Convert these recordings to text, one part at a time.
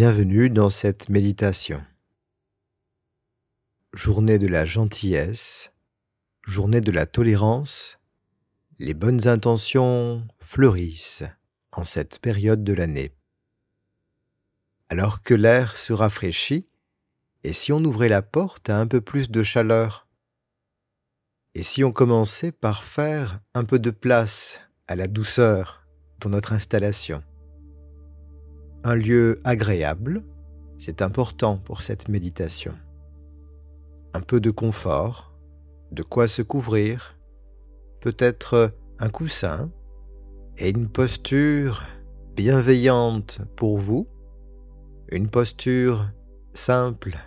Bienvenue dans cette méditation. Journée de la gentillesse, journée de la tolérance, les bonnes intentions fleurissent en cette période de l'année. Alors que l'air se rafraîchit, et si on ouvrait la porte à un peu plus de chaleur? Et si on commençait par faire un peu de place à la douceur dans notre installation? Un lieu agréable, c'est important pour cette méditation. Un peu de confort, de quoi se couvrir, peut-être un coussin et une posture bienveillante pour vous, une posture simple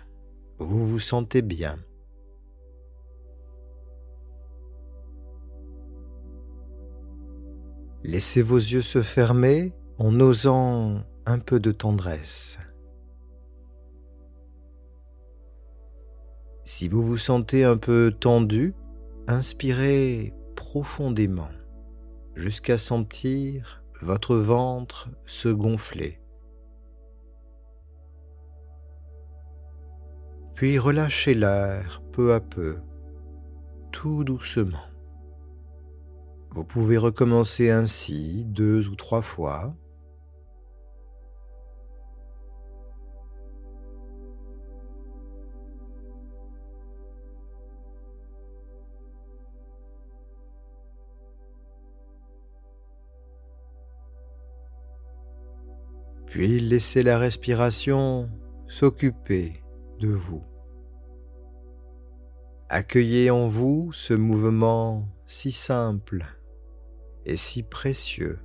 vous vous sentez bien. Laissez vos yeux se fermer en osant un peu de tendresse. Si vous vous sentez un peu tendu, inspirez profondément jusqu'à sentir votre ventre se gonfler. Puis relâchez l'air peu à peu, tout doucement. Vous pouvez recommencer ainsi deux ou trois fois Puis laissez la respiration s'occuper de vous. Accueillez en vous ce mouvement si simple et si précieux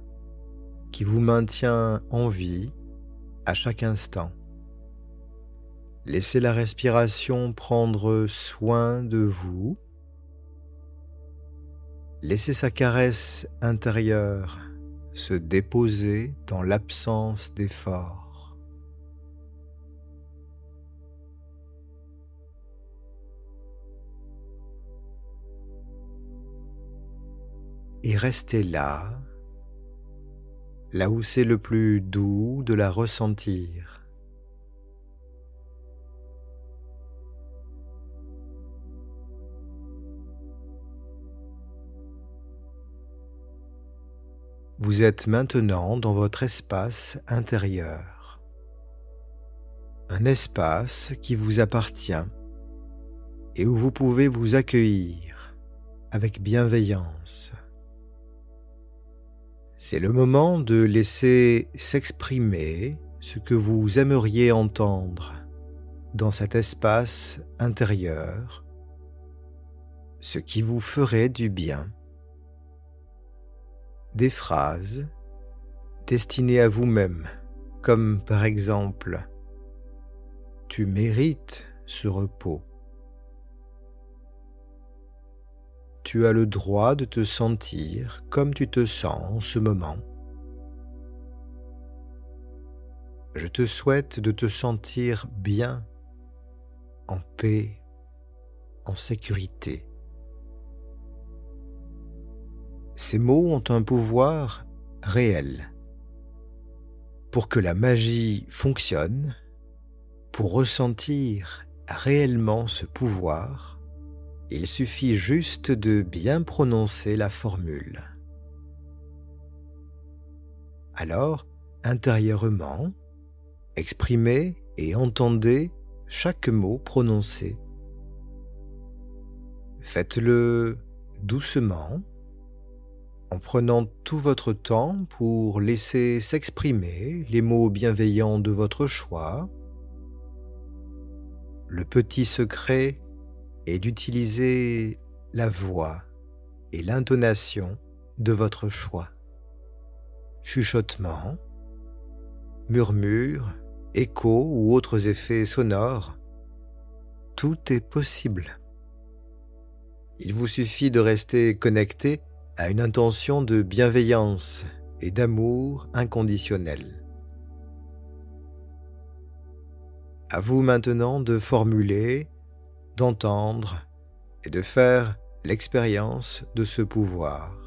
qui vous maintient en vie à chaque instant. Laissez la respiration prendre soin de vous. Laissez sa caresse intérieure se déposer dans l'absence d'effort. Et restez là, là où c'est le plus doux de la ressentir. Vous êtes maintenant dans votre espace intérieur. Un espace qui vous appartient et où vous pouvez vous accueillir avec bienveillance. C'est le moment de laisser s'exprimer ce que vous aimeriez entendre dans cet espace intérieur, ce qui vous ferait du bien des phrases destinées à vous-même, comme par exemple ⁇ Tu mérites ce repos ⁇ Tu as le droit de te sentir comme tu te sens en ce moment. Je te souhaite de te sentir bien, en paix, en sécurité. Ces mots ont un pouvoir réel. Pour que la magie fonctionne, pour ressentir réellement ce pouvoir, il suffit juste de bien prononcer la formule. Alors, intérieurement, exprimez et entendez chaque mot prononcé. Faites-le doucement en prenant tout votre temps pour laisser s'exprimer les mots bienveillants de votre choix. Le petit secret est d'utiliser la voix et l'intonation de votre choix. Chuchotement, murmure, écho ou autres effets sonores, tout est possible. Il vous suffit de rester connecté à une intention de bienveillance et d'amour inconditionnel. À vous maintenant de formuler, d'entendre et de faire l'expérience de ce pouvoir.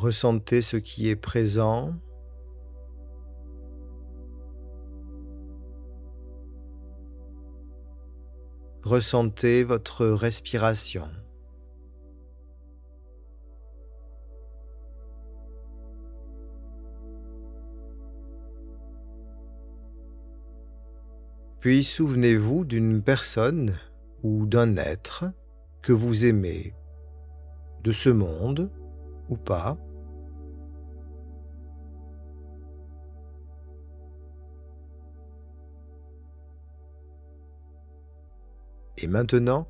Ressentez ce qui est présent. Ressentez votre respiration. Puis souvenez-vous d'une personne ou d'un être que vous aimez, de ce monde ou pas. Et maintenant,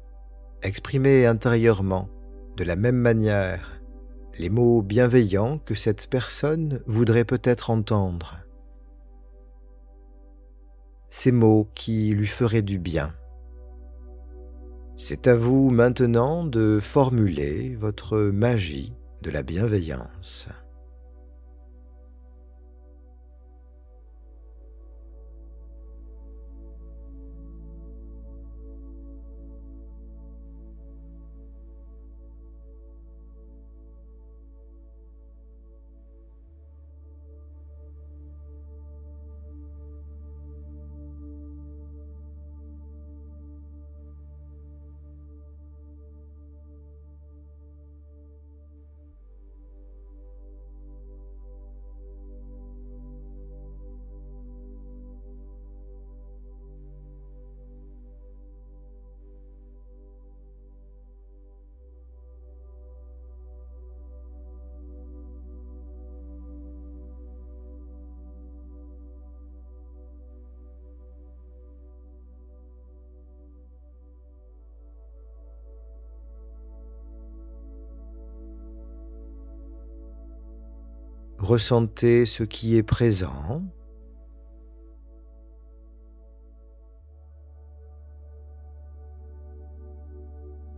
exprimez intérieurement, de la même manière, les mots bienveillants que cette personne voudrait peut-être entendre ces mots qui lui feraient du bien. C'est à vous maintenant de formuler votre magie de la bienveillance. Ressentez ce qui est présent.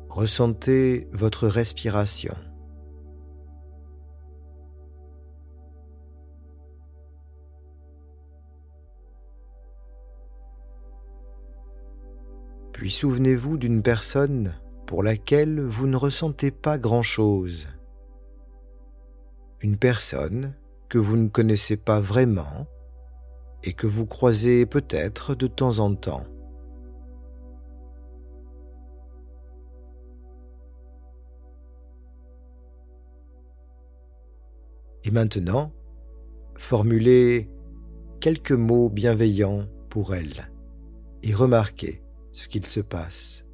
Ressentez votre respiration. Puis souvenez-vous d'une personne pour laquelle vous ne ressentez pas grand-chose. Une personne que vous ne connaissez pas vraiment et que vous croisez peut-être de temps en temps. Et maintenant, formulez quelques mots bienveillants pour elle et remarquez ce qu'il se passe.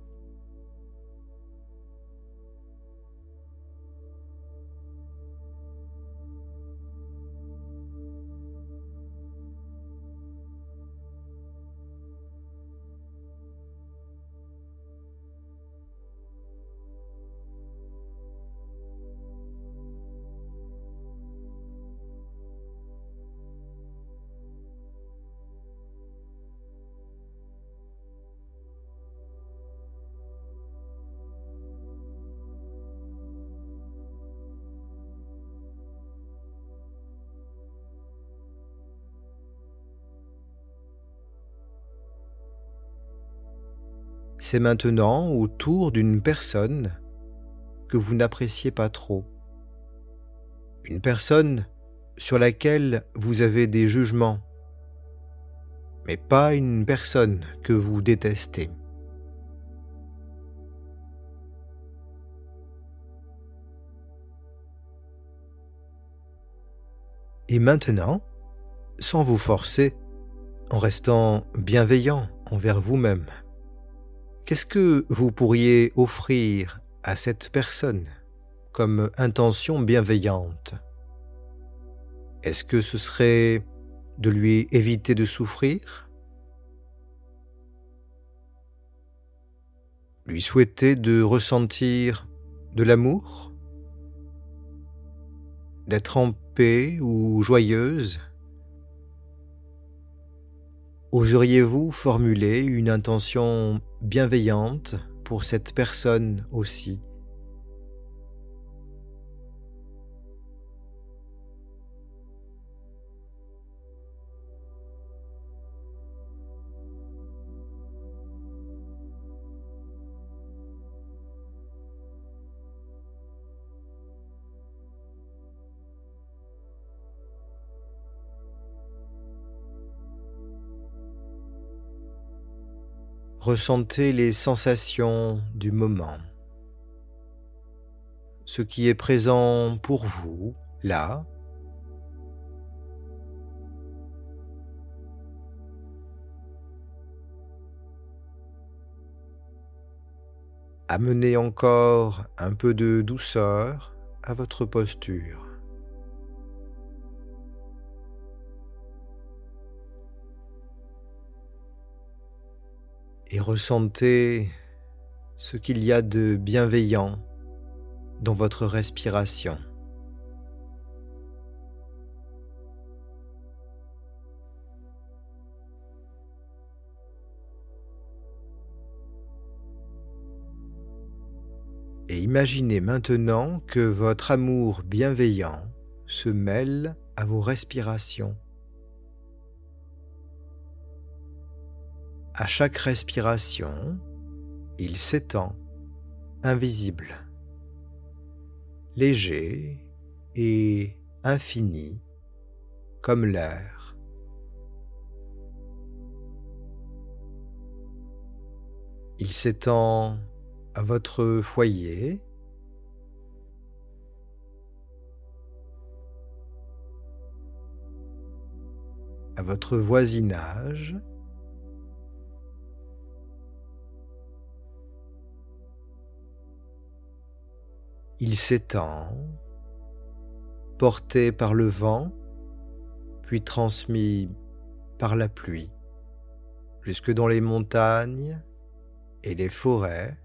C'est maintenant autour d'une personne que vous n'appréciez pas trop. Une personne sur laquelle vous avez des jugements, mais pas une personne que vous détestez. Et maintenant, sans vous forcer, en restant bienveillant envers vous-même, Qu'est-ce que vous pourriez offrir à cette personne comme intention bienveillante? Est-ce que ce serait de lui éviter de souffrir? Lui souhaiter de ressentir de l'amour? D'être en paix ou joyeuse? Oseriez-vous formuler une intention bienveillante pour cette personne aussi Ressentez les sensations du moment, ce qui est présent pour vous là. Amenez encore un peu de douceur à votre posture. Et ressentez ce qu'il y a de bienveillant dans votre respiration. Et imaginez maintenant que votre amour bienveillant se mêle à vos respirations. À chaque respiration, il s'étend, invisible, léger et infini comme l'air. Il s'étend à votre foyer, à votre voisinage, Il s'étend, porté par le vent, puis transmis par la pluie, jusque dans les montagnes et les forêts.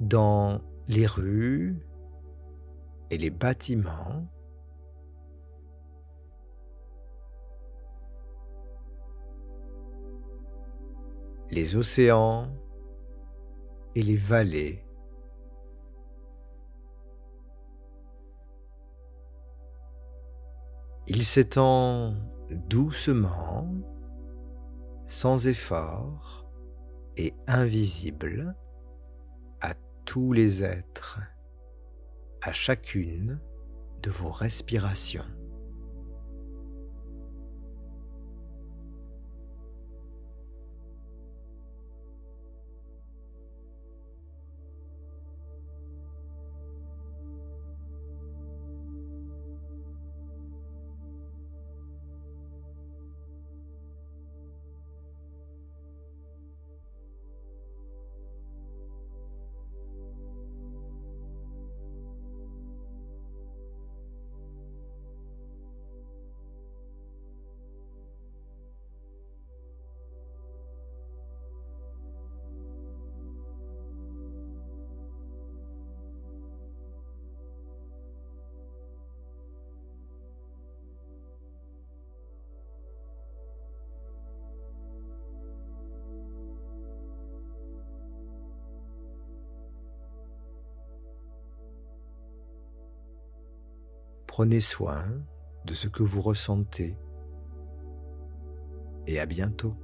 dans les rues et les bâtiments. Les océans et les vallées. Il s'étend doucement, sans effort et invisible à tous les êtres, à chacune de vos respirations. Prenez soin de ce que vous ressentez et à bientôt.